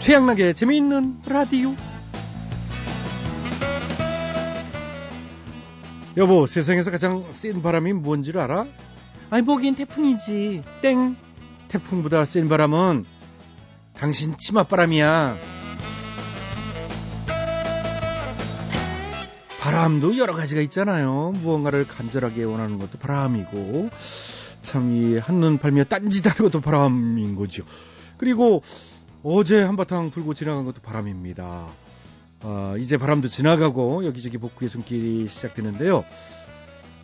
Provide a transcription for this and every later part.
최양락의 재미있는 라디오. 여보, 세상에서 가장 센 바람이 뭔지를 알아? 아니, 보기엔 태풍이지. 땡. 태풍보다 센 바람은 당신 치맛바람이야. 바람도 여러 가지가 있잖아요. 무언가를 간절하게 원하는 것도 바람이고, 참, 이 한눈 팔며 딴짓하는 것도 바람인 거죠. 그리고 어제 한바탕 불고 지나간 것도 바람입니다. 아, 이제 바람도 지나가고 여기저기 복구의 손길이 시작되는데요.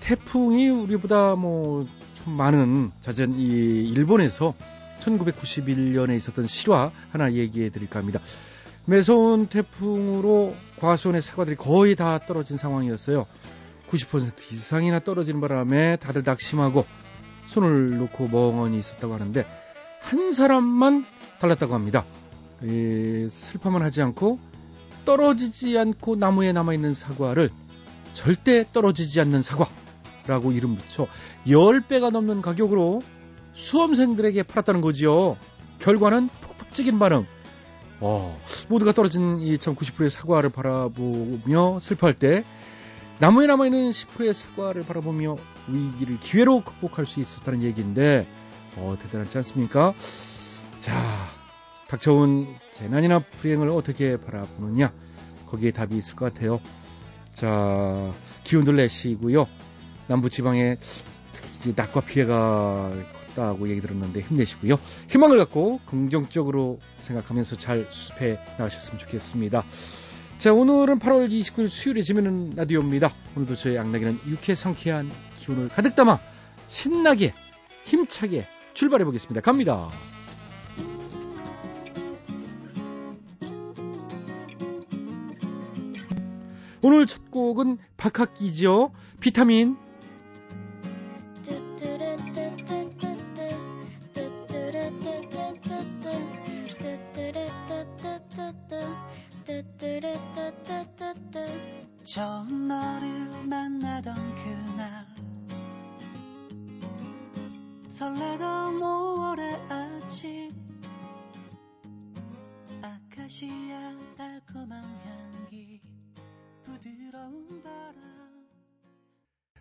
태풍이 우리보다 뭐참 많은 잦은 이 일본에서 1991년에 있었던 실화 하나 얘기해 드릴까 합니다. 매서운 태풍으로 과수원의 사과들이 거의 다 떨어진 상황이었어요. 90% 이상이나 떨어지는 바람에 다들 낙심하고 손을 놓고 멍하니 있었다고 하는데 한 사람만 달랐다고 합니다. 에, 슬퍼만 하지 않고 떨어지지 않고 나무에 남아있는 사과를 절대 떨어지지 않는 사과라고 이름 붙여 10배가 넘는 가격으로 수험생들에게 팔았다는 거지요. 결과는 폭폭적인 반응. 어, 모두가 떨어진 이 90%의 사과를 바라보며 슬퍼할 때 나무에 남아있는 10%의 사과를 바라보며 위기를 기회로 극복할 수 있었다는 얘기인데 어, 대단하지 않습니까? 자, 닥쳐온 재난이나 불행을 어떻게 바라보느냐 거기에 답이 있을 것 같아요. 자, 기운들 내시고요. 남부지방에 특히 낙과 피해가 컸다고 얘기 들었는데 힘내시고요. 희망을 갖고 긍정적으로 생각하면서 잘 수습해 나가셨으면 좋겠습니다. 자, 오늘은 8월 29일 수요일에 지면은 라디오입니다. 오늘도 저희 양락이는 유쾌 상쾌한 기운을 가득 담아 신나게 힘차게 출발해 보겠습니다. 갑니다. 오늘 첫 곡은 박학기죠. 비타민. 처음 너를 만나던 그날 설레던 5월의 아침 아카시아 달콤한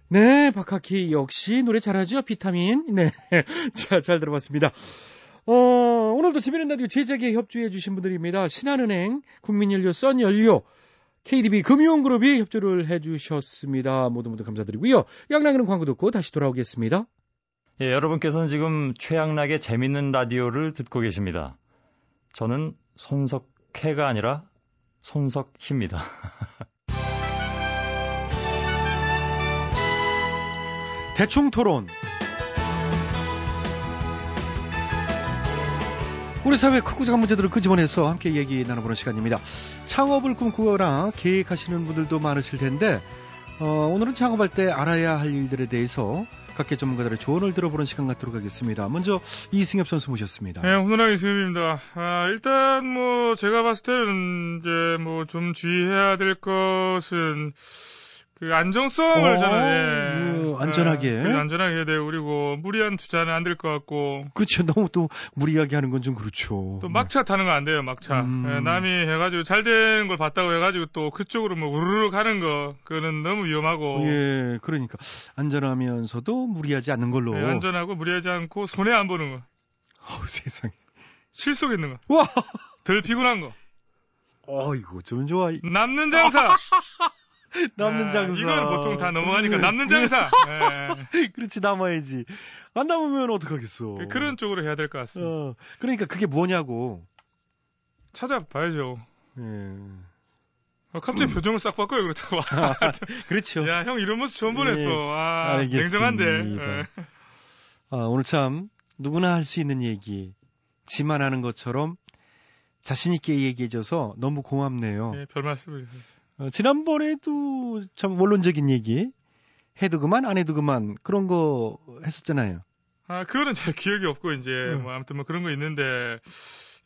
네, 박학기 역시 노래 잘하죠. 비타민. 네. 자, 잘 들어봤습니다. 어, 오늘도 재미있는 라디오 제작에 협조해 주신 분들입니다. 신한은행, 국민연료, 썬연료, KDB 금융그룹이 협조를 해 주셨습니다. 모두 모두 감사드리고요. 양락이는 광고 듣고 다시 돌아오겠습니다. 예, 여러분께서는 지금 최양락의 재밌는 라디오를 듣고 계십니다. 저는 손석해가 아니라 손석희입니다. 대충 토론. 우리 사회 크고 작은 문제들을 끄집어내서 함께 얘기 나눠보는 시간입니다. 창업을 꿈꾸거나 계획하시는 분들도 많으실 텐데, 어, 오늘은 창업할 때 알아야 할 일들에 대해서 각계 전문가들의 조언을 들어보는 시간 갖도록 하겠습니다. 먼저 이승엽 선수 모셨습니다. 네, 훈훈하게 이승엽입니다. 아, 일단 뭐 제가 봤을 때는 이제 뭐 좀 주의해야 될 것은 그 안정성을 어, 저는 예, 그 안전하게. 예, 안전하게 해야 되고 그리고 무리한 투자는 안 될 것 같고 그렇죠. 너무 또 무리하게 하는 건 좀 그렇죠. 또 막차 타는 거 안 돼요 막차 음. 예, 남이 해가지고 잘 되는 걸 봤다고 해가지고 또 그쪽으로 뭐 우르르 가는 거 그거는 너무 위험하고 예, 그러니까 안전하면서도 무리하지 않는 걸로. 예, 안전하고 무리하지 않고 손해 안 보는 거 어우, 세상에. 실속 있는 거 와, 덜 피곤한 거 어이구 좀 좋아. 남는 장사 남는 아, 장사. 이건 보통 다 넘어가니까 남는 장사 예. 그렇지 남아야지. 안 남으면 어떡하겠어. 그런 쪽으로 해야 될 것 같습니다. 어, 그러니까 그게 뭐냐고. 찾아봐야죠. 예. 아, 갑자기 표정을 싹 바꿔요, 그렇다고. 그렇죠. 야, 형 이런 모습 처음 보냈어. 예, 아, 알겠습니다. 냉정한데. 예. 아, 오늘 참 누구나 할 수 있는 얘기, 지만 하는 것처럼 자신 있게 얘기해줘서 너무 고맙네요. 예, 별 말씀을. 어, 지난번에도 참 원론적인 얘기, 해도 그만 안 해도 그만 그런 거 했었잖아요. 아, 그거는 잘 기억이 없고, 이제, 음. 뭐, 아무튼 뭐 그런 거 있는데,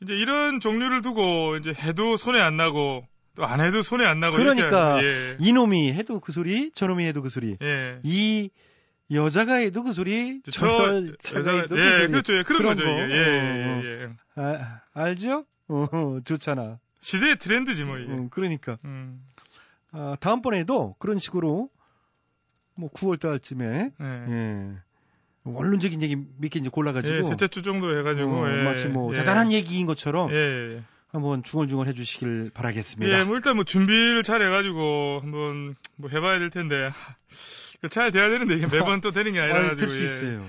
이제 이런 종류를 두고, 이제 해도 손해 안 나고, 또 안 해도 손해 안 나고. 그러니까 예. 이놈이 해도 그 소리, 저놈이 해도 그 소리, 예. 이 여자가 해도 그 소리, 저, 저 여자가 해도 그 예, 소리. 그렇죠. 예, 그런, 그런 거죠. 거. 이게. 예, 어, 어. 예, 예. 아, 알죠? 어, 좋잖아. 시대의 트렌드지 뭐 이게. 음, 그러니까. 음. 아, 다음번에도 그런 식으로 뭐 9월 달쯤에 네. 예. 원론적인 얘기 몇 개 이제 골라가지고 예, 셋째 주 정도 해가지고 어, 예, 마치 뭐 예. 대단한 얘기인 것처럼 예, 예, 예. 한번 중얼중얼 해주시길 바라겠습니다. 예, 뭐 일단 뭐 준비를 잘 해가지고 한번 뭐 해봐야 될 텐데 그잘 돼야 되는데 이게 매번 또 되는 게 아니라 가지고 될수 예. 있어요.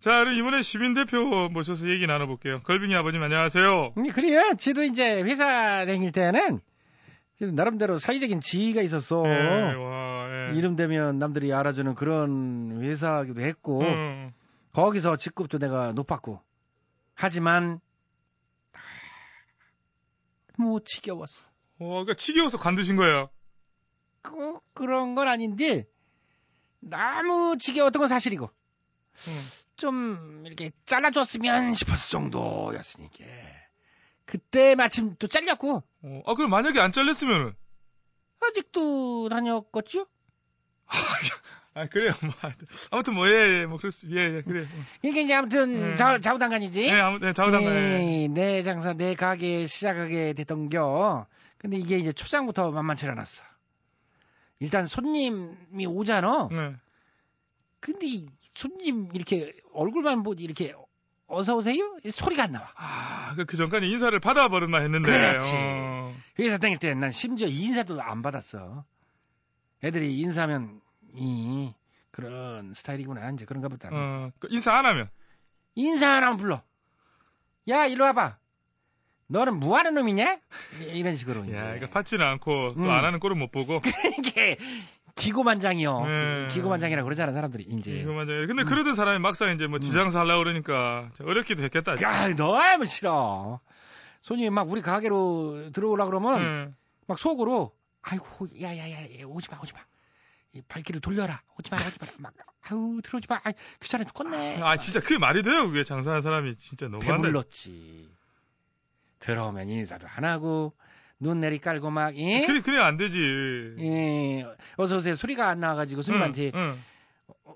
자, 그럼 이번에 시민 대표 모셔서 얘기 나눠볼게요. 걸빙이 아버님 안녕하세요. 음, 그래요. 지도 이제 회사 다닐 때는 나름대로 사회적인 지위가 있어서 예, 와, 예. 이름 되면 남들이 알아주는 그런 회사기도 했고 음, 거기서 직급도 내가 높았고 하지만 뭐 지겨웠어. 어, 그러니까 지겨워서 관두신 거예요. 꼭 그런 건 아닌데 너무 지겨웠던 건 사실이고 음. 좀 이렇게 잘라줬으면 싶었을 정도였으니까 그때 마침 또 잘렸고 어, 아, 그럼 만약에 안 잘렸으면은 아직도 다녔겠죠? 아, 그래요. 뭐, 아무튼 뭐, 예, 예, 뭐, 그럴 수, 예, 예, 그래. 이게 이제 아무튼 음. 좌, 좌우당간이지. 예, 아무, 네, 좌우당간, 예. 예, 내 장사 내 가게 시작하게 됐던 겨. 근데 이게 이제 초장부터 만만치 않았어. 일단 손님이 오잖아. 네. 근데 이 손님 이렇게 얼굴만 보지 이렇게 어서 오세요? 소리가 안 나와. 아, 그, 그 전까지 인사를 받아버렸나 했는데. 그렇지. 어. 회사 다닐 때 난 심지어 인사도 안 받았어. 애들이 인사하면 이 그런 스타일이구나 이제 그런가 보다. 어, 그 인사 안 하면. 인사 하나 불러. 야 일로 와봐. 너는 뭐 하는 놈이냐? 이- 이런 식으로 이제. 야, 이거 받지는 않고, 또 음. 안 하는 꼴은 못 보고. 이게 기고만장이요. 네. 기고만장이라 그러잖아 사람들이 이제. 맞아. 근데 음. 그러던 사람이 막상 이제 뭐 지장사 하려고 그러니까, 좀 어렵기도 했겠다. 야 너무 싫어. 손님이 막 우리 가게로 들어오려 그러면 예. 막 속으로 아이고 야야야 오지 마 오지 마. 이 발길을 돌려라 오지 마라 오지 마라 막 아우 들어오지 마 아이, 귀찮아 죽겠네. 아, 진짜 그게 말이 돼요, 그게 장사하는 사람이. 진짜 너무한데. 배불렀지. 들어오면 인사도 안 하고 눈 내리 깔고 막 예? 그래, 그래 안 되지. 예, 어서 오세요 소리가 안 나와가지고 손님한테 응,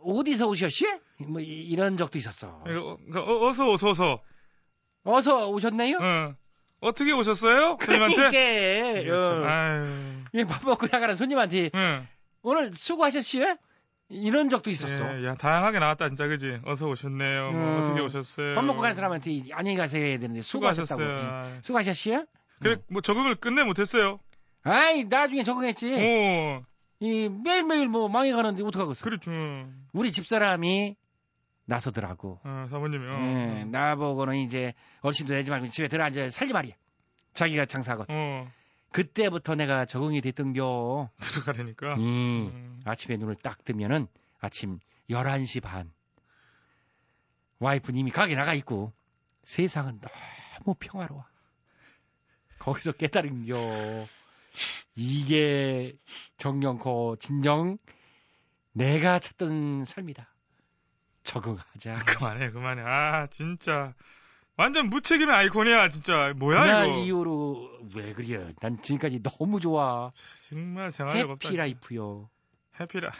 어디서 오셨시? 뭐 이- 이런 적도 있었어. 응. 어, 그러니까 어, 어서 오서 어서. 어서 오셨네요? 응. 어떻게 오셨어요? 손님한테? 그러니까 어, 아유. 예, 밥 먹고 나가는 손님한테 응. 오늘 수고하셨시요? 이런 적도 있었어. 예, 야, 다양하게 나왔다, 진짜, 그지? 어서 오셨네요. 뭐, 음. 어떻게 오셨어요? 밥 먹고 가는 사람한테 안녕히 가세요 해야 되는데 수고하셨다고. 수고하셨어요. 예. 아, 수고하셨시요? 그래, 뭐, 적응을 끝내 못했어요. 아이 나중에 적응했지. 어, 이 매일매일 뭐 망해가는데 어떡하겠어. 그렇죠. 응. 우리 집사람이 나서더라고. 어, 사모님이, 어. 예, 나보고는 이제 얼씬도 내지 말고 집에 들어앉아 살지 말이야. 자기가 장사하거든. 어, 그때부터 내가 적응이 됐던겨. 들어가려니까. 음, 음. 아침에 눈을 딱 뜨면은 아침 11시 반. 와이프는 이미 가게 나가 있고 세상은 너무 평화로워. 거기서 깨달은겨. 이게 정령코 진정 내가 찾던 삶이다. 적응하자. 그만해, 그만해. 아, 진짜. 완전 무책임의 아이콘이야, 진짜. 뭐야, 그날 이거. 이후로 왜 그래? 난 지금까지 너무 좋아. 정말 생활력 없다. 해피라이프요. 해피라.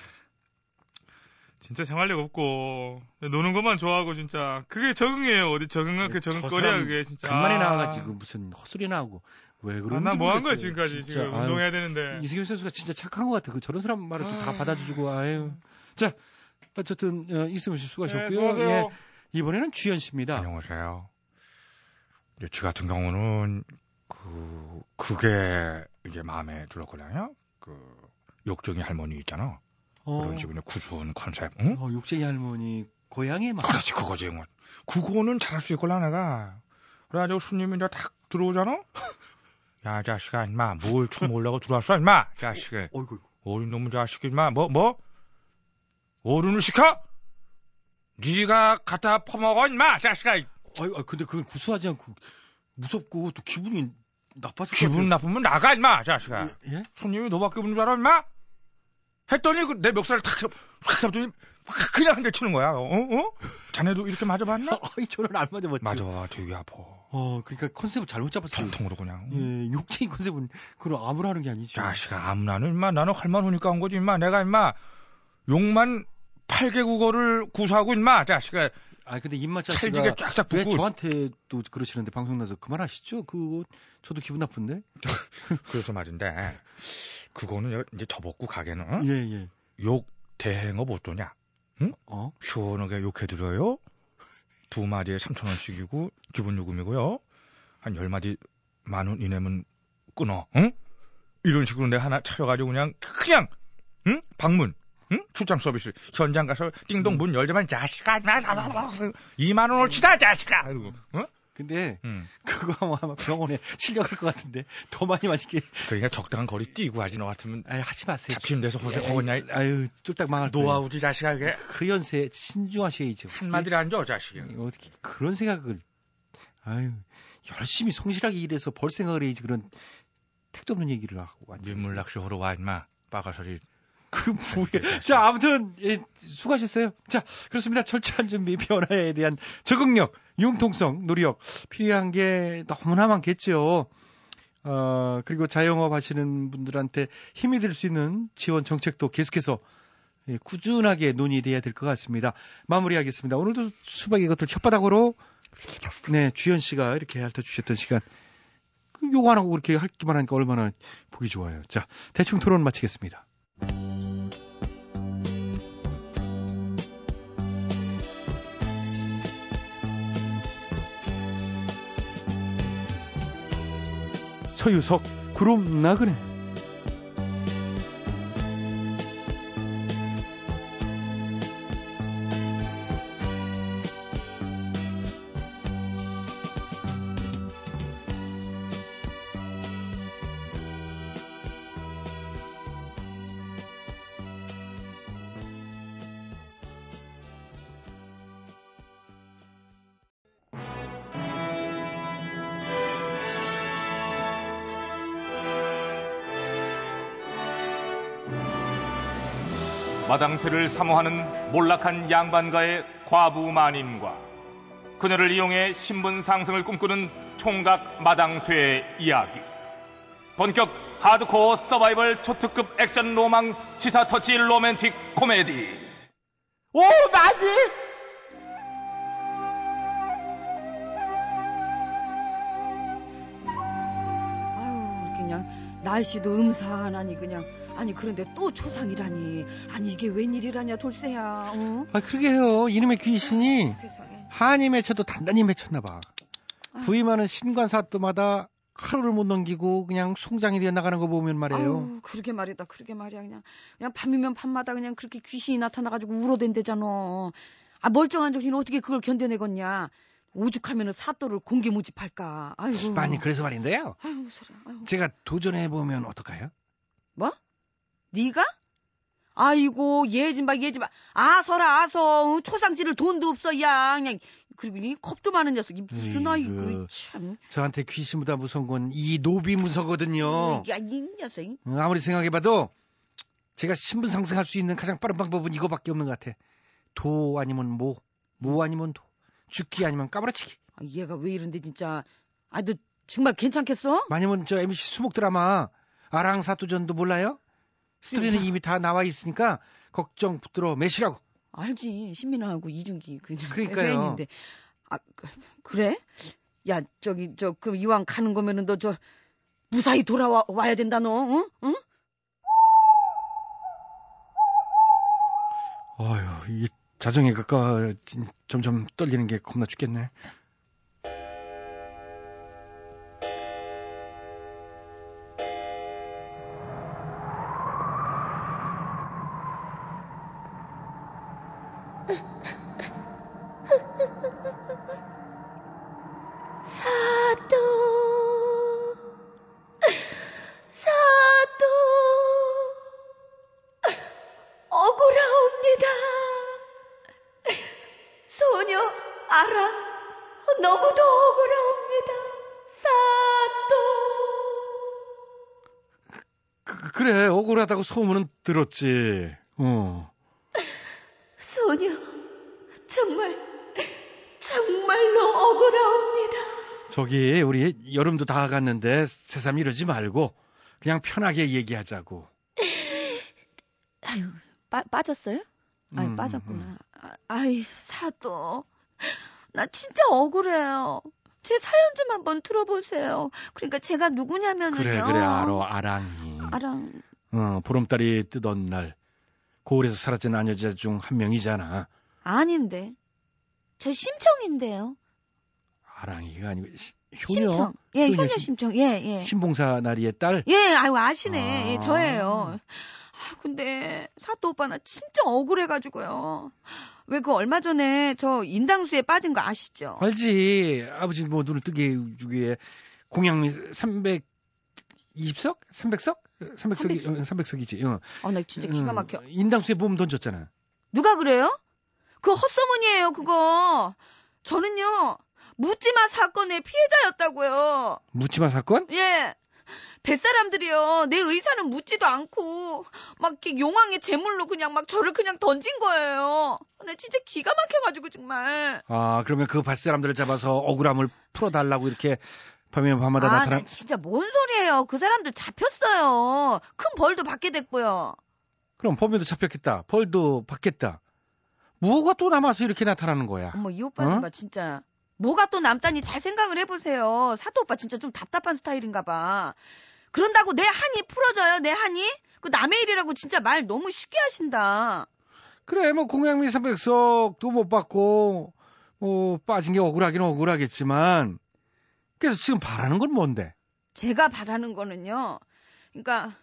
진짜 생활력 없고 노는 것만 좋아하고 진짜 그게 적응이에요 어디 적응한 그저 적응거리야 그게 진짜 간만에 아. 나와가지고 무슨 헛소리 나오고 왜 아, 그런지 난뭐 한 거야. 지금까지 진짜. 지금 아유, 운동해야 되는데 이승현 선수가 진짜 착한 것 같아. 그 저런 사람 말을 또다 아. 받아주고 아유. 자 어쨌든 어, 이승현 씨 네, 수고하셨고요. 수고하세요 예, 이번에는 주현 씨입니다. 안녕하세요. 저 같은 경우는 그 그게 이제 마음에 들었거든요. 그 욕정이 할머니 있잖아. 어, 그런 식으로 구수한 컨셉. 응? 어, 욕쟁이 할머니 고향의 맛. 그렇지 그거지. 뭐. 그거는 잘할 수 있걸라 내가. 그래가지고 손님이 이제 딱 들어오잖아. 야 자식아 임마 뭘춤 몰라고 들어왔어 임마 자식아. 어이구. 어린 놈의 자식이 임마 뭐 뭐? 어른을 시켜? 네가 갖다 퍼먹어 임마 자식아. 아유, 아, 근데 그걸 구수하지 않고 무섭고 또 기분이 것 기분 나쁘면 나가 임마 자식아. 같아요. 예? 손님이 너밖에 없는 줄 알아, 임마? 했더니 그 내 멱살을 탁, 잡- 확 잡더니 확 그냥 한 대 치는 거야. 어? 어? 자네도 이렇게 맞아봤나? 아이 저는 안 맞아봤죠. 맞아, 되게 아파. 어, 그러니까 컨셉을 잘못 잡았어요. 통통으로 그냥. 예, 욕쟁이 컨셉은 그걸 아무나 하는 게 아니죠. 자식아, 아무나는 임마. 나는 할만 오니까 온 거지, 임마. 내가 임마. 욕만 8개 국어를 구사하고 임마. 자식아. 아 근데 입맛 자체가 쫙쫙 왜 붓고 저한테도 그러시는데 방송 나서 그만하시죠? 그거 저도 기분 나쁜데. 그래서 말인데 그거는 이제 접었고 가게는 어? 예 예. 욕 대행업 어떠냐? 어? 시원하게 욕해드려요. 두 마디에 3천 원씩이고 기본 요금이고요. 한 열 마디 만 원 이내면 끊어. 응? 이런 식으로 내가 하나 차려가지고 그냥 그냥 응? 방문. 응? 출장 서비스 현장 가서 띵동 문 열자만 자식아 2만 원을 치다 자식아 이러고 어? 근데 응. 그거 아마 병원에 실려갈 것 같은데 더 많이 마시게. 그러니까 적당한 거리 뛰고 하지 너 같으면 아유 하지 마세요. 잡히는 데서 허- 아유, 허냐 아유 쫄딱 망할. 노하우지 자식아 이게 그 연세 신중하셔야죠. 한마디를 안 줘 자식이 어떻게 그런 생각을 아유 열심히 성실하게 일해서 벌 생각을 해야지 그런 택도 없는 얘기를 하고 앉아 민물 낚시 하러 와 임마 빠가서리 그 뭐야 자 아무튼 예, 수고하셨어요 자 그렇습니다 철저한 준비 변화에 대한 적응력 융통성 노력 필요한 게 너무나 많겠죠 어 그리고 자영업 하시는 분들한테 힘이 될 수 있는 지원 정책도 계속해서 예, 꾸준하게 논의돼야 될 것 같습니다. 마무리하겠습니다. 오늘도 수박의 것들 혓바닥으로 네 주현 씨가 이렇게 핥아 주셨던 시간 그 요거 안 하고 그렇게 핥기만 하니까 얼마나 보기 좋아요. 자 대충 토론 마치겠습니다. 서유석 구름 나그네 마당쇠를 사모하는 몰락한 양반가의 과부 마님과 그녀를 이용해 신분 상승을 꿈꾸는 총각 마당쇠의 이야기. 본격 하드코어 서바이벌 초특급 액션 로망 시사 터치 로맨틱 코미디. 오 맞지 아유 그냥 날씨도 음산하니 그냥 아니 그런데 또 초상이라니. 아니 이게 웬일이라냐 돌쇠야. 어? 아 그러게요. 이놈의 귀신이 한이 맺혀도 단단히 맺혔나 봐. 부임하는 신관사또마다 하루를 못 넘기고 그냥 송장이 되어 나가는 거 보면 말이에요. 아유 그러게 말이다. 그러게 말이야. 그냥 그냥 밤이면 밤마다 그냥 그렇게 귀신이 나타나 가지고 울어댄대잖아. 아 멀쩡한 정신 어떻게 그걸 견뎌내겠냐? 오죽하면은 사또를 공개 모집할까? 아이고. 아니 그래서 말인데요. 소리 아유. 제가 도전해 보면 어떨까요? 뭐? 네가? 아이고 좀 봐. 아서라 아서 어, 초상집을 돈도 없어 야 그냥 그리고 이 겁도 많은 녀석이 무슨 아이고 이거. 참. 저한테 귀신보다 무서운 건 이 노비 문서거든요 야이 녀석이. 어, 아무리 생각해봐도 제가 신분 상승할 수 있는 가장 빠른 방법은 이거밖에 없는 것 같아 도 아니면 모, 모 아니면 도 죽기 아니면 까무러치기 아, 얘가 왜 이런데 진짜. 아 너 정말 괜찮겠어? 아니면 저 MC 수목 드라마 아랑사투전도 몰라요? 스토리는 네. 이미 다 나와 있으니까 걱정 붙들어 매시라고 알지 신민아하고 이준기 그 그러니까요. 인데 아 그, 그래? 야 저기 저 그럼 이왕 가는 거면은 너 저 무사히 돌아와 와야 된다 너 응? 응? 어휴 이게 자정에 가까워 진- 점점 떨리는 게 겁나 죽겠네 알아? 너무도 억울하옵니다. 사도 그, 그래 억울하다고 소문은 들었지. 어. 소녀 정말 정말로 억울하옵니다. 저기 우리 여름도 다 갔는데 새삼 이러지 말고 그냥 편하게 얘기하자고. 아유 빠, 빠졌어요? 아이 음, 빠졌구나. 아, 아이 사또 나 진짜 억울해요. 제 사연 좀 한번 들어보세요. 그러니까 제가 누구냐면은요. 그래 그래 알아 아랑이. 아랑 어 보름달이 뜨던 날 고을에서 사라진 아녀자 중 한 명이잖아. 아닌데. 저 심청인데요. 아랑이가 아니고 시- 효녀. 심청. 예, 효녀 심청. 예, 예. 신봉사 나리의 딸. 예, 아유 아시네. 아. 예, 저예요. 아, 근데 사또 오빠 나 진짜 억울해가지고요. 왜 그 얼마 전에 저 인당수에 빠진 거 아시죠? 알지. 아버지 뭐 눈을 뜨게 해주기에 공양미 320석? 300석? 300석이 300석이지. 어. 아, 나 진짜 기가 막혀. 음, 인당수에 몸 던졌잖아. 누가 그래요? 그 헛소문이에요, 그거. 저는요, 묻지마 사건의 피해자였다고요. 묻지마 사건? 예. 뱃사람들이요, 내 의사는 묻지도 않고, 막 이렇게 용왕의 제물로 그냥 막 저를 그냥 던진 거예요. 나 진짜 기가 막혀가지고, 정말. 아, 그러면 그 밭사람들을 잡아서 억울함을 풀어달라고 이렇게 밤이면 밤마다 아, 나타나. 나 진짜 뭔 소리예요. 그 사람들 잡혔어요. 큰 벌도 받게 됐고요. 그럼 범인도 잡혔겠다. 벌도 받겠다. 뭐가 또 남아서 이렇게 나타나는 거야? 어머, 이 오빠 좀 어? 봐, 진짜. 뭐가 또 남다니 잘 생각을 해보세요. 사또 오빠 진짜 좀 답답한 스타일인가 봐. 그런다고 내 한이 풀어져요, 내 한이? 그 남의 일이라고 진짜 말 너무 쉽게 하신다. 그래, 뭐 공양미 300석도 못 받고 뭐 빠진 게 억울하긴 억울하겠지만 그래서 지금 바라는 건 뭔데? 제가 바라는 거는요. 그러니까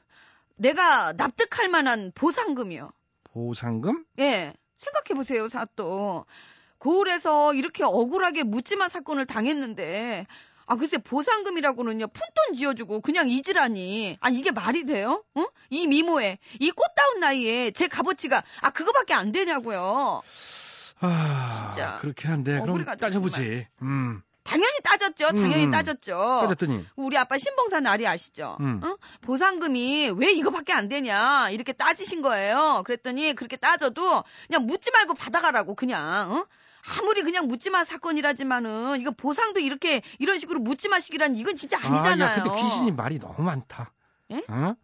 내가 납득할 만한 보상금이요. 보상금? 예. 생각해 보세요, 사또. 고을에서 이렇게 억울하게 묻지마 사건을 당했는데 아 글쎄 보상금이라고는요 푼돈 지어주고 그냥 잊으라니 아 이게 말이 돼요? 어? 이 미모에 이 꽃다운 나이에 제 값어치가 아 그거밖에 안 되냐고요. 아, 진짜 그렇긴 한데 그럼 억울해가지고 따져보지. 음, 당연히 따졌죠. 당연히 음. 따졌죠. 따졌더니 우리 아빠 신봉사 날이 아시죠? 음. 어? 보상금이 왜 이거밖에 안 되냐 이렇게 따지신 거예요. 그랬더니 그렇게 따져도 그냥 묻지 말고 받아가라고 그냥 어? 아무리 그냥 묻지마 사건이라지만은 이거 보상도 이렇게 이런 식으로 묻지마식이란 이건 진짜 아니잖아요. 아, 야, 근데 귀신이 말이 너무 많다. 예? 어?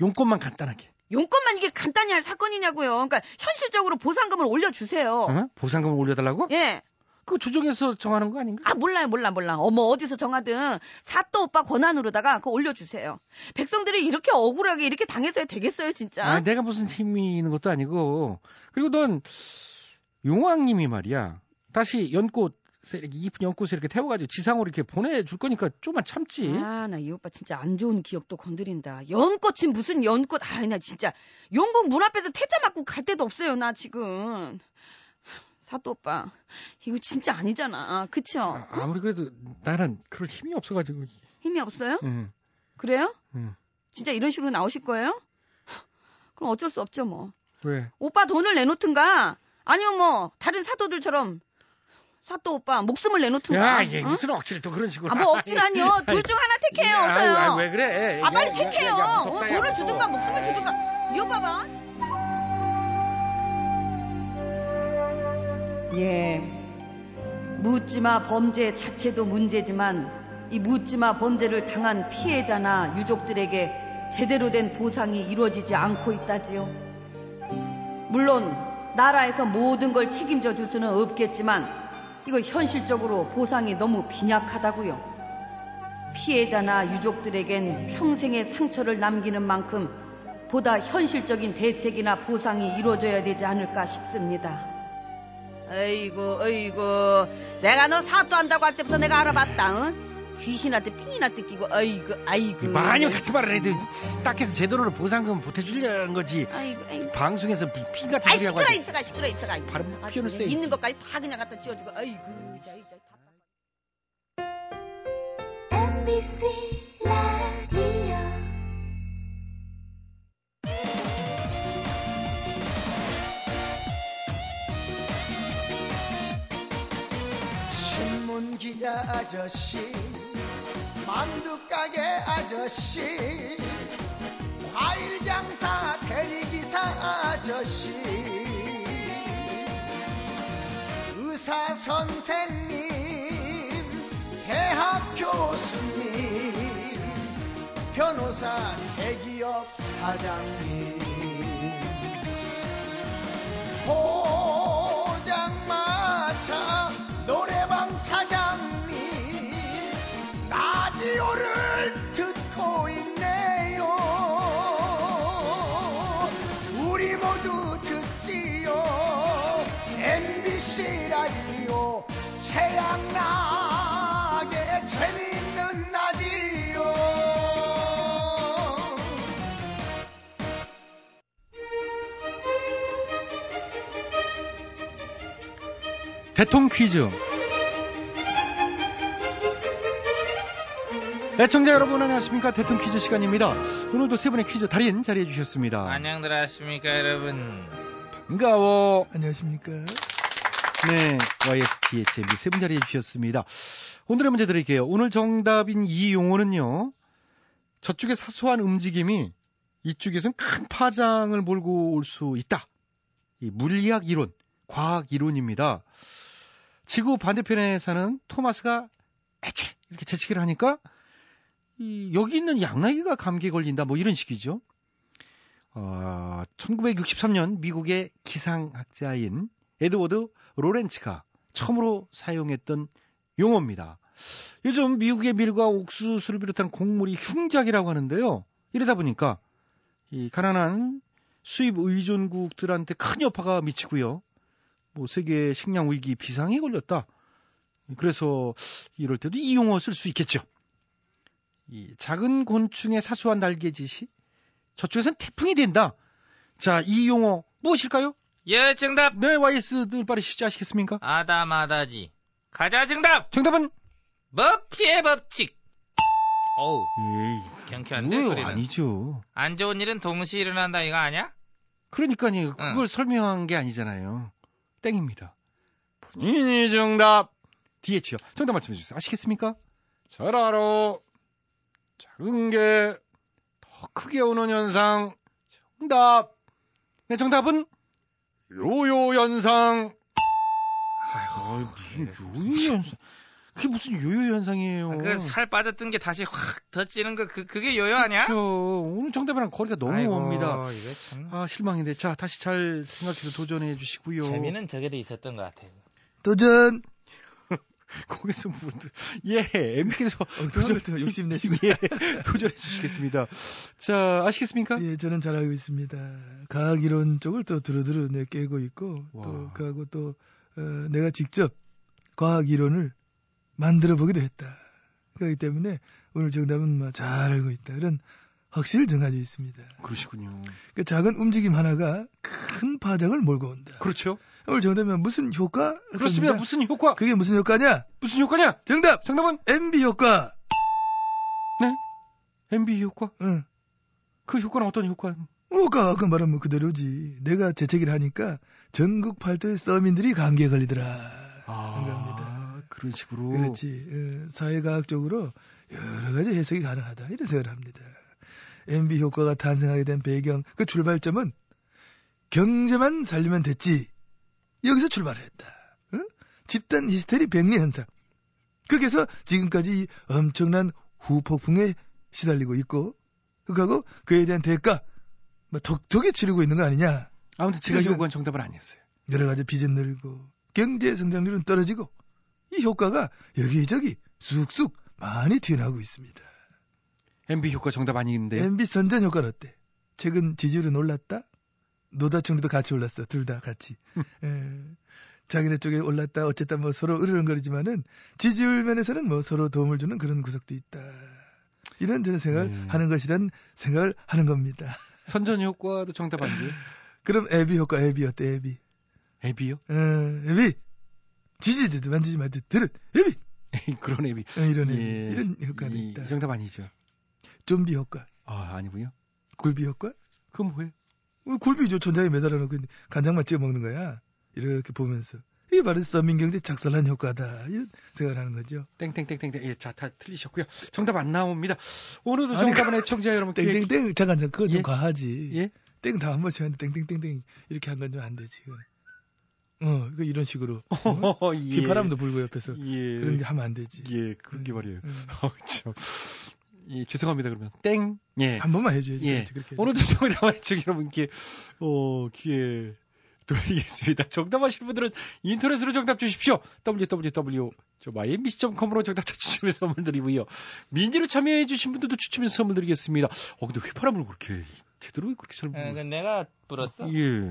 용건만 간단하게. 용건만 이게 간단히 할 사건이냐고요. 그러니까 현실적으로 보상금을 올려주세요. 어? 보상금을 올려달라고? 예. 그거 조정해서 정하는 거 아닌가? 아 몰라요 몰라 몰라 어머 어디서 정하든 사또 오빠 권한으로다가 그거 올려주세요 백성들이 이렇게 억울하게 이렇게 당해서야 되겠어요 진짜 아, 내가 무슨 힘이 있는 것도 아니고. 그리고 넌 용왕님이 말이야. 다시 연꽃 이렇게 이쁜 연꽃을 이렇게 태워가지고 지상으로 이렇게 보내줄 거니까 좀만 참지. 아, 나 이 오빠 진짜 안 좋은 기억도 건드린다. 연꽃이 무슨 연꽃. 아, 나 진짜 영국 문 앞에서 퇴짜 맞고 갈 데도 없어요, 나 지금. 사또 오빠, 이거 진짜 아니잖아. 그쵸? 아, 아무리 그래도 나는 그럴 힘이 없어가지고. 힘이 없어요? 응. 그래요? 응. 진짜 이런 식으로 나오실 거예요? 그럼 어쩔 수 없죠, 뭐. 왜? 오빠 돈을 내놓든가, 아니면 뭐, 다른 사또들처럼, 사또 오빠 목숨을 내놓든가. 야, 이게 어? 무슨 억지를 또 그런 식으로. 아, 뭐 억지라뇨. 둘중 하나 택해요, 아유, 어서요. 아유, 왜 그래? 아, 빨리 야, 야, 택해요. 야, 야, 어, 무섭다, 야, 돈을 무서워. 주든가, 목숨을 주든가. 이거 봐봐. 예. 묻지마 범죄 자체도 문제지만 이 묻지마 범죄를 당한 피해자나 유족들에게 제대로 된 보상이 이루어지지 않고 있다지요. 물론 나라에서 모든 걸 책임져 줄 수는 없겠지만 이거 현실적으로 보상이 너무 빈약하다고요. 피해자나 유족들에겐 평생의 상처를 남기는 만큼 보다 현실적인 대책이나 보상이 이루어져야 되지 않을까 싶습니다. 아이고, 아이고, 내가 너 사또 한다고 할 때부터 내가 알아봤다. 응? 귀신한테 삥이나 뜯기고, 아이고, 아이고. 마녀 같은 말을 해도 딱해서 제대로 보상금 보태주려는 거지. 아이고, 아이고. 방송에서 피 같은 아이 소리 하고. 시끄러 있어가 시끄러 있어가. 발음 그냥 써야지. 있는 것까지 다 그냥 갖다 쥐어주고, 아이고, 자, 자, 답답해. MBC 라디오 기자 아저씨, 만두 가게 아저씨, 과일 장사 대리기사 아저씨, 의사 선생님, 대학 교수님, 변호사 대기업 사장님. 대통 퀴즈. 애청자 여러분 안녕하십니까 대통 퀴즈 시간입니다. 오늘도 세 분의 퀴즈 달인 자리해 주셨습니다. 안녕들 하십니까 여러분 반가워. 안녕하십니까. 네, YSTHMB 세분 자리해 주셨습니다. 오늘의 문제 드릴게요. 오늘 정답인 이 용어는요. 저쪽의 사소한 움직임이 이쪽에선 큰 파장을 몰고 올 수 있다. 이 물리학 이론, 과학 이론입니다. 지구 반대편에 사는 토마스가 애초에 이렇게 재치기를 하니까 이 여기 있는 양나기가 감기에 걸린다 뭐 이런 식이죠. 어, 1963년 미국의 기상학자인 에드워드 로렌츠가 처음으로 사용했던 용어입니다. 요즘 미국의 밀과 옥수수를 비롯한 곡물이 흉작이라고 하는데요. 이러다 보니까 이 가난한 수입 의존국들한테 큰 여파가 미치고요. 뭐 세계 식량 위기 비상이 걸렸다. 그래서 이럴 때도 이 용어 쓸 수 있겠죠. 이 작은 곤충의 사소한 날개짓이 저쪽에선 태풍이 된다. 자, 이 용어 무엇일까요? 예 정답 네, YS들 빨리 시작하시겠습니까? 아다마다지 가자 정답 정답은 머피의 법칙 어우 에이, 경쾌한데 소리는 아니죠. 안 좋은 일은 동시에 일어난다 이거 아니야? 그러니까요. 그걸 설명한 게 아니잖아요. 땡입니다. 본인이 정답. DH요. 정답 말씀해 주세요. 아시겠습니까? 잘 알아. 작은 게 더 크게 오는 현상. 정답. 네, 정답은 요요 현상. 아이고, 무슨 요요 현상. 그게 무슨 요요 현상이에요. 그살 빠졌던 게 다시 확 더 찌는 거 그 그게 요요 아니야? 그렇죠. 오늘 정답이랑 거리가 너무 아이고, 옵니다. 이거 참. 아, 실망인데. 자, 다시 잘 생각해서 도전해 주시고요. 재미는 저게도 있었던 것 같아요. 도전! 거기서 뭐, 예, MB에서 도전, 또 욕심내시고. 예, 도전해 주시겠습니다. 자, 아시겠습니까? 예, 저는 잘 알고 있습니다. 과학 이론 쪽을 또 두루두루 내 깨고 있고, 와. 또, 그하고 또, 어, 내가 직접 과학 이론을 만들어 보기도 했다. 그렇기 때문에 오늘 정답은 뭐잘 알고 있다. 확신을 좀 가지고 있습니다. 그러시군요. 그 작은 움직임 하나가 큰 파장을 몰고 온다. 그렇죠. 오늘 정답은 무슨 효과? 그렇습니다. 무슨 효과? 그게 무슨 효과냐? 무슨 효과냐? 정답! 정답은 MB 효과! 네? MB 효과? 응. 그 효과는 어떤 효과? 뭐가 아까 말한 뭐 그대로지. 내가 재채기를 하니까 전국 팔도의 서민들이 감기에 걸리더라. 아. 그런 식으로. 그렇지. 어, 사회과학적으로 여러 가지 해석이 가능하다. 이런 생각을 합니다. MB 효과가 탄생하게 된 배경, 그 출발점은 경제만 살리면 됐지. 여기서 출발을 했다. 어? 집단 히스테리 백리 현상. 거기서 지금까지 이 엄청난 후폭풍에 시달리고 있고, 그하고 그에 대한 대가, 뭐 톡톡히 치르고 있는 거 아니냐. 아무튼 제가 그래서- 요구한 정답은 아니었어요. 여러 가지 빚은 늘고 경제 성장률은 떨어지고 이 효과가 여기저기 쑥쑥 많이 튀어나오고 있습니다. MB 효과 정답 아닌데. MB 선전 효과는 어때? 최근 지지율은 올랐다? 노다총리도 같이 올랐어. 둘 다 같이. 에, 자기네 쪽에 올랐다. 어쨌다 뭐 서로 으르렁거리지만은 지지율 면에서는 뭐 서로 도움을 주는 그런 구석도 있다. 이런 저는 생각을 네. 하는 것이란 생각을 하는 겁니다. 선전 효과도 정답 아니고요. 그럼 애비 효과 애비 어때 애비? 애비요? 어, 애비 지지지도 만지지 마도 들은 애비 그런 애비. 어, 이런 애비 예, 이런 효과도 이 있다. 정답 아니죠. 좀비 효과, 아, 아니고요. 굴비 효과? 그럼 뭐예요? 어, 굴비죠. 천장에 매달아 놓고 간장만 찍어 먹는 거야. 이렇게 보면서 이게 바로 서민경제 작살난 효과다. 이런 생각을 하는 거죠. 땡땡땡땡땡. 예, 자, 다 틀리셨고요. 정답 안 나옵니다. 오늘도 정답은 애청자 여러분께 땡땡땡 잠깐 잠깐 그거 좀 예? 과하지. 예? 땡 다 한 번씩 하는데 땡땡땡땡 이렇게 한 건 좀 안 되지. 어, 그 이런 식으로 어? 어, 예. 비바람도 불고 옆에서 예. 그런 게 하면 안 되지. 예, 그게 말이에요. 음. 어, 참. 예, 죄송합니다. 그러면 땡. 예. 한 번만 해줘야지. 예. 그렇게. 오늘도 정답 애청자 여러분께 어, 기회 돌리겠습니다. 정답하실 분들은 인터넷으로 정답 주십시오. www 저 mbc.com으로 정답자 추첨해서 선물 드리고요. 민지로 참여해 주신 분들도 추첨해서 선물 드리겠습니다. 어, 근데 휘파람을 그렇게 제대로 그렇게 잘. 어, 그 내가 불었어. 예.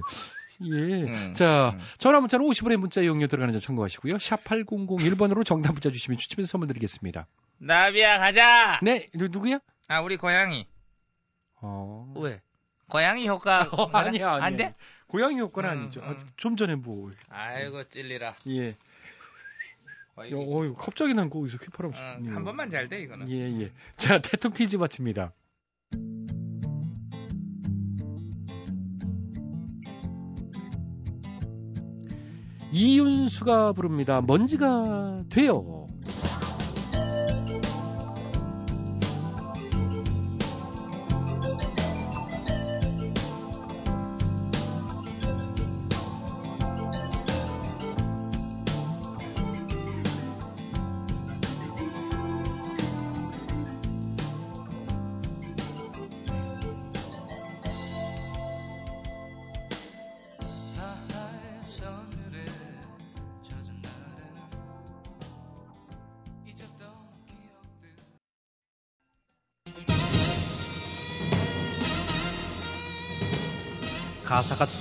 예. 음, 자, 음. 전화 문자로 50원의 문자 이용료 들어가는 점 참고하시고요. 샵 8001번으로 정답 문자 주시면 추첨해서 선물 드리겠습니다. 나비야 가자. 네, 누, 누구야? 아 우리 고양이. 어. 왜? 고양이 효과 어, 아니야, 아니야. 안 돼? 고양이 효과는 음, 아니죠. 아, 음. 좀 전에 뭐. 아이고 찔리라. 예. 어이, 어, 갑자기 난 거기서 휘파람. 어, 예. 한 번만 잘 돼 이거는. 예, 예. 자, 대통 퀴즈 마칩니다. 이윤수가 부릅니다. 먼지가 돼요.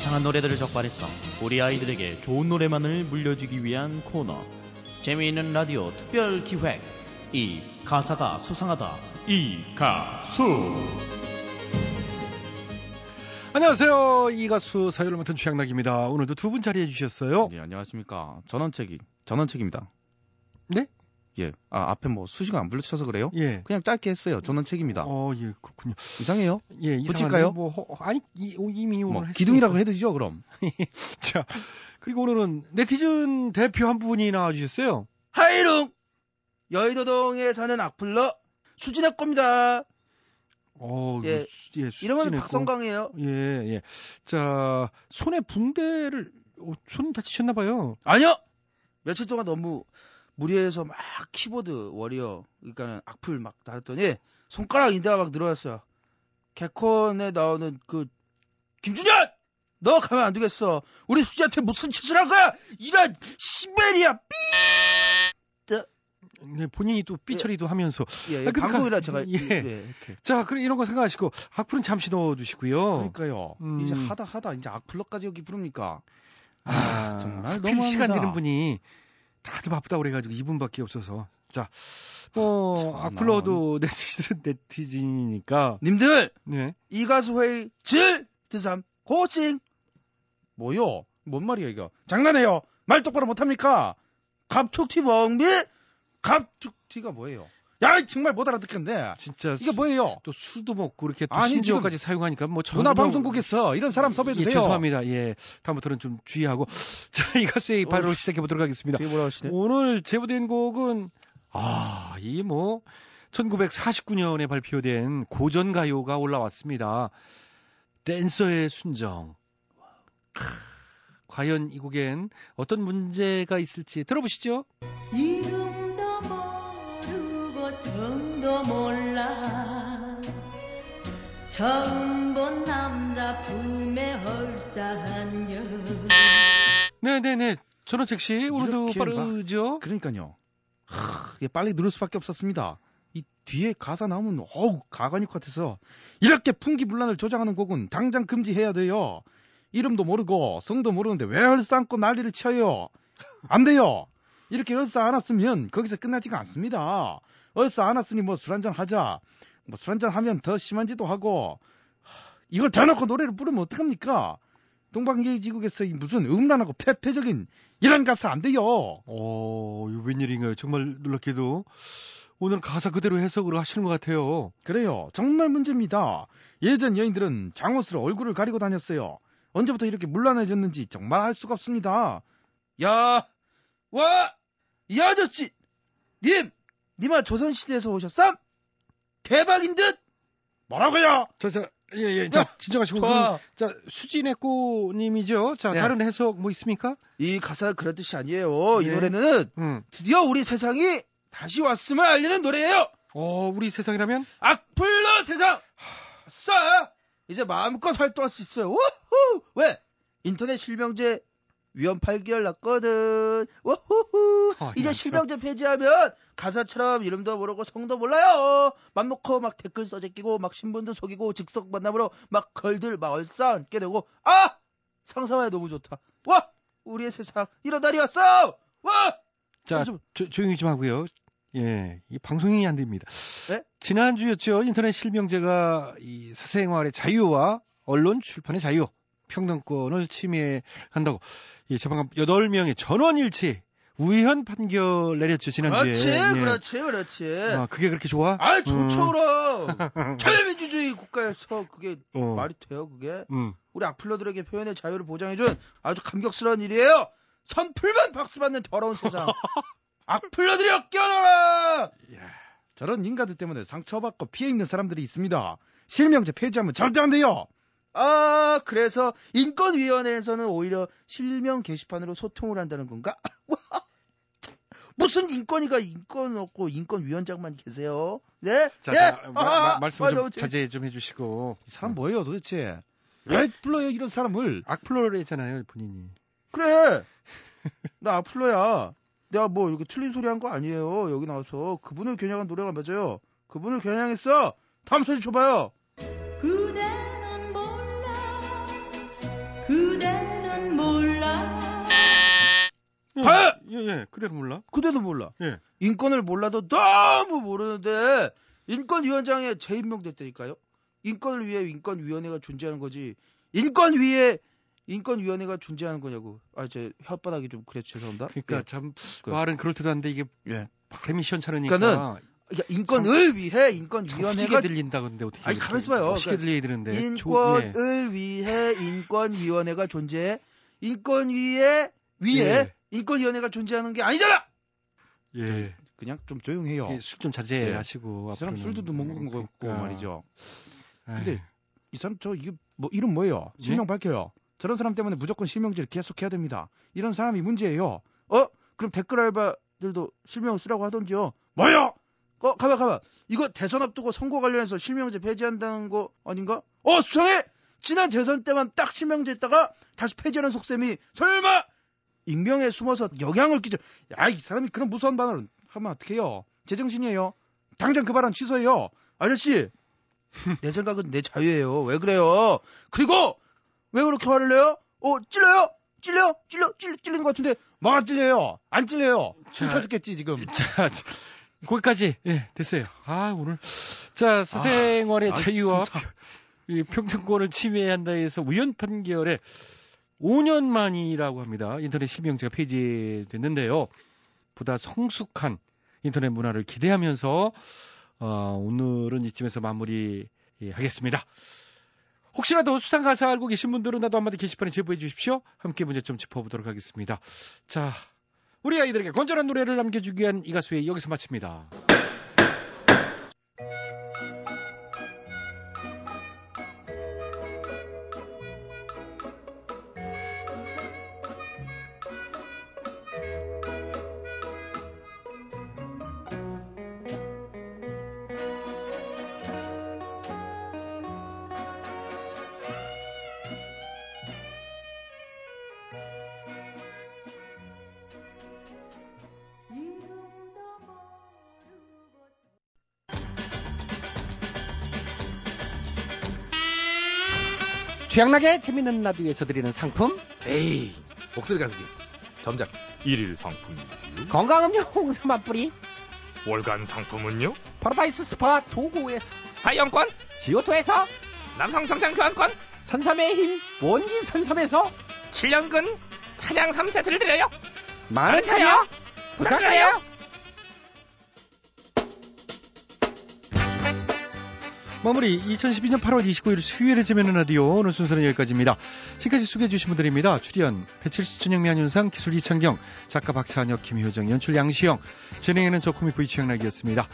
수상한 노래들을 적발해서 우리 아이들에게 좋은 노래만을 물려주기 위한 코너 재미있는 라디오 특별 기획 이 가사가 수상하다 이 가수 안녕하세요. 이 가수 사연을 맡은 최양락입니다. 오늘도 두 분 자리해 주셨어요. 네, 안녕하십니까. 전원책이, 전원책입니다. 네? 예. 아, 앞에 뭐 수식을 안 불러주셔서 그래요? 예. 그냥 짧게 했어요. 전원책입니다. 어, 예, 그렇군요. 이상해요? 예, 이상한데 붙일까요? 뭐, 허- 아니, 이, 이미 오늘 뭐, 했으니까. 기둥이라고 해드리죠, 그럼. 자, 그리고 오늘은 네티즌 대표 한 분이 나와주셨어요. 하이룽! 여의도동에 사는 악플러 수진의 겁니다. 어, 예. 예, 이름은 박성광이에요. 거. 예, 예. 자, 손에 붕대를, 어, 손 다치셨나봐요. 아니요! 며칠 동안 너무 무리해서 막 키보드 워리어, 그러니까는 악플 막 달았더니 손가락 인대가 막 늘어났어요. 개콘에 나오는 그, 김준현! 너 가면 안 되겠어. 우리 수지한테 무슨 짓을 한 거야! 이런 시베리아 삐! 네, 본인이 또 삐처리도 하면서. 예, 예, 아, 그러니까- 방송이라 제가 예. 예, 이렇게. 자, 그럼 이런 거 생각하시고, 악플은 잠시 넣어주시고요. 그러니까요. 음. 이제 하다 하다 이제 악플러까지 여기 부릅니까? 아, 정말 하필 너무합니다. 시간 되는 분이 다들 바쁘다고 그래가지고 이분밖에 없어서. 자, 뭐, 참, 악플러도 네티즌은 네티즌이니까. 님들! 네. 이 가수 회의 질! 드삼 고칭! 뭐요? 뭔 말이야, 이거? 장난해요! 말 똑바로 못합니까? 갑툭튀 멍미! 갑툭튀가 뭐예요? 야, 정말 못 알아듣겠네. 진짜. 이게 뭐예요? 또 술도 먹고 이렇게 또 아니, 신지어까지 사용하니까 뭐 전화 방송국에서 이런 사람 섭외도 예, 돼요. 죄송합니다. 예. 다음부터는 좀 주의하고. 자, 이 가수의 바로 시작해 보도록 하겠습니다. 오늘 제보된 곡은 아, 이 뭐 1949년에 발표된 고전 가요가 올라왔습니다. 댄서의 순정. 크, 과연 이 곡엔 어떤 문제가 있을지 들어보시죠. 이 처음 본 남자 품에 헐사한 여 네네네. 전원책 씨, 오늘도 빠르죠? 그러니까요. 하, 빨리 누를 수밖에 없었습니다. 이 뒤에 가사 나오면 어우 가관일 것 같아서 이렇게 풍기불란을 조장하는 곡은 당장 금지해야 돼요. 이름도 모르고 성도 모르는데 왜 얼싸안고 난리를 쳐요? 안 돼요. 이렇게 얼싸 안았으면 거기서 끝나지가 않습니다. 얼싸 안았으니 뭐 술 한잔 하자. 뭐 술 한잔 하면 더 심한지도 하고 하, 이걸 대놓고 노래를 부르면 어떡합니까? 동방예의지국에서 이 무슨 음란하고 폐폐적인 이런 가사 안 돼요. 어, 이거 웬일인가요? 정말 놀랍게도 오늘 가사 그대로 해석을 하시는 것 같아요. 그래요. 정말 문제입니다. 예전 여인들은 장옷으로 얼굴을 가리고 다녔어요. 언제부터 이렇게 물란해졌는지 정말 알 수가 없습니다. 야, 와, 이 아저씨, 님, 님아 조선시대에서 오셨삼? 대박인 듯? 뭐라고요? 자, 자, 예, 예. 자, 진정하시고. 자, 수진의 꼬님이죠? 자, 네. 다른 해석 뭐 있습니까? 이 가사가 그런 뜻이 아니에요. 이 네. 노래는 음. 드디어 우리 세상이 다시 왔음을 알리는 노래예요. 어, 우리 세상이라면? 악플러 세상! 싸! 이제 마음껏 활동할 수 있어요. 우후! 왜? 인터넷 실명제 위험 8개월 났거든. 우후후! 아, 이제 야, 실명제 폐지하면 가사처럼 이름도 모르고 성도 몰라요. 맘 놓고 막 댓글 써제끼고 막 신분도 속이고 즉석 만남으로 막 걸들 막 얼싸 앉게 되고 아 상상해 너무 좋다. 와 우리의 세상 이런 날이 왔어. 와 자, 조, 조용히 좀 하고요. 예, 이 방송이 안 됩니다. 네? 지난주였죠. 인터넷 실명제가 이 사생활의 자유와 언론 출판의 자유, 평등권을 침해한다고 이 재판관 8명의 전원일치 우연 판결 내렸죠, 지난주에. 그렇지 예. 그렇지 그렇지. 아, 그게 그렇게 좋아? 아 좋죠 음. 자유민주주의 국가에서 그게 어. 말이 돼요 그게 음. 우리 악플러들에게 표현의 자유를 보장해준 아주 감격스러운 일이에요 선풀만 박수 받는 더러운 세상 악플러들이 껴라 저런 인간들 때문에 상처받고 피해 있는 사람들이 있습니다. 실명제 폐지하면 절대 안 돼요. 아 그래서 인권위원회에서는 오히려 실명 게시판으로 소통을 한다는 건가 무슨 인권위가 인권 없고 인권위원장만 계세요 네? 자, 예? 자, 마- 마- 아, 말씀 아, 좀 재밌- 자제 좀 해주시고. 이 사람 뭐예요 도대체? 왜 불러요 이런 사람을? 악플러랬잖아요, 본인이. 그래. 나 악플러야. 내가 뭐 이렇게 틀린 소리 한 거 아니에요. 여기 나와서 그분을 겨냥한 노래가 맞아요. 그분을 겨냥했어. 다음 소리 줘봐요. 봐! 예, 예, 그대로 몰라? 그대도 몰라. 예. 인권을 몰라도 너무 모르는데 인권위원장에 재임명됐다니까요. 인권을 위해 인권위원회가 존재하는 거지. 인권 위에 인권위원회가 존재하는 거냐고. 아, 제 혓바닥이 좀 그래 죄송합니다. 그러니까 예. 참 그- 말은 그렇듯 한데 이게 예. 발음이 시원찮으니까. 그러니까는 그러니까 인권을 위해 인권위원회가 들린다 근데 어떻게 아니, 있어 봐요. 멋있게 그러니까 들려야 되는데 조- 예. 인권을 위해 인권위원회가 존재해. 인권 위에 위에 예. 인권위원회가 존재하는 게 아니잖아. 예. 그냥 좀 조용해요. 술좀 자제하시고 이 사람. 술도 못 먹은 거 같고 그러니까. 말이죠. 에이. 근데 이 사람 저 이게 뭐 이름 뭐예요? 실명 밝혀요. 저런 사람 때문에 무조건 실명제를 계속해야 됩니다. 이런 사람이 문제예요. 어? 그럼 댓글 알바들도 실명을 쓰라고 하던지요. 뭐요? 어, 가봐, 가봐. 이거 대선 앞두고 선거 관련해서 실명제 폐지한다는 거 아닌가? 어, 수상해! 지난 대선 때만 딱 실명제 했다가 다시 폐지하는 속셈이 설마 익명에 숨어서 영향을 끼쳐. 야, 이 사람이 그런 무서운 발언을 하면 어떡해요? 제정신이에요. 당장 그 발언 취소해요. 아저씨, 내 생각은 내 자유예요. 왜 그래요? 그리고 왜 그렇게 화를 내요? 어, 찔려요? 찔려? 찔려? 찔, 찔린 것 같은데. 뭐가 찔려요? 안 찔려요. 숨 자, 터졌겠지 지금. 자, 자, 거기까지 예 됐어요. 아 오늘 자 사생활의 아, 자유와 진짜. 이 평등권을 침해한다 해서 우연 판결에 5년 만이라고 합니다. 인터넷 실명제가 폐지됐는데요. 보다 성숙한 인터넷 문화를 기대하면서 어, 오늘은 이쯤에서 마무리 예, 하겠습니다. 혹시라도 수상 가사 알고 계신 분들은 나도 한마디 게시판에 제보해 주십시오. 함께 문제점 짚어보도록 하겠습니다. 자, 우리 아이들에게 건전한 노래를 남겨주기 위한 이 가수의 여기서 마칩니다. 취향나게 재밌는 라디오에서 드리는 상품 에이, 목소리가 그게 점작 1일 상품이죠. 건강음료 홍삼 뿌리 월간 상품은요? 파라다이스 스파 도구에서 사이영권, 지오토에서 남성 정장 교환권, 산삼의 힘 원기 산삼에서 7년근 사냥 3세트를 드려요. 많은 참여 부탁드려요. 마무리 2012년 8월 29일 수요일에 재미있는 라디오 오늘 순서는 여기까지입니다. 지금까지 소개해 주신 분들입니다. 출연 배칠수 준영미 한윤상 기술 이창경 작가 박찬혁 김효정 연출 양시영 진행에는 저 코믹 V 취향락이었습니다.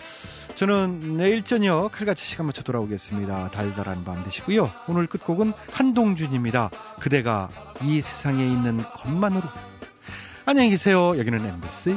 저는 내일 저녁 칼같이 시간 맞춰 돌아오겠습니다. 달달한 밤 되시고요. 오늘 끝곡은 한동준입니다. 그대가 이 세상에 있는 것만으로 안녕히 계세요. 여기는 MBC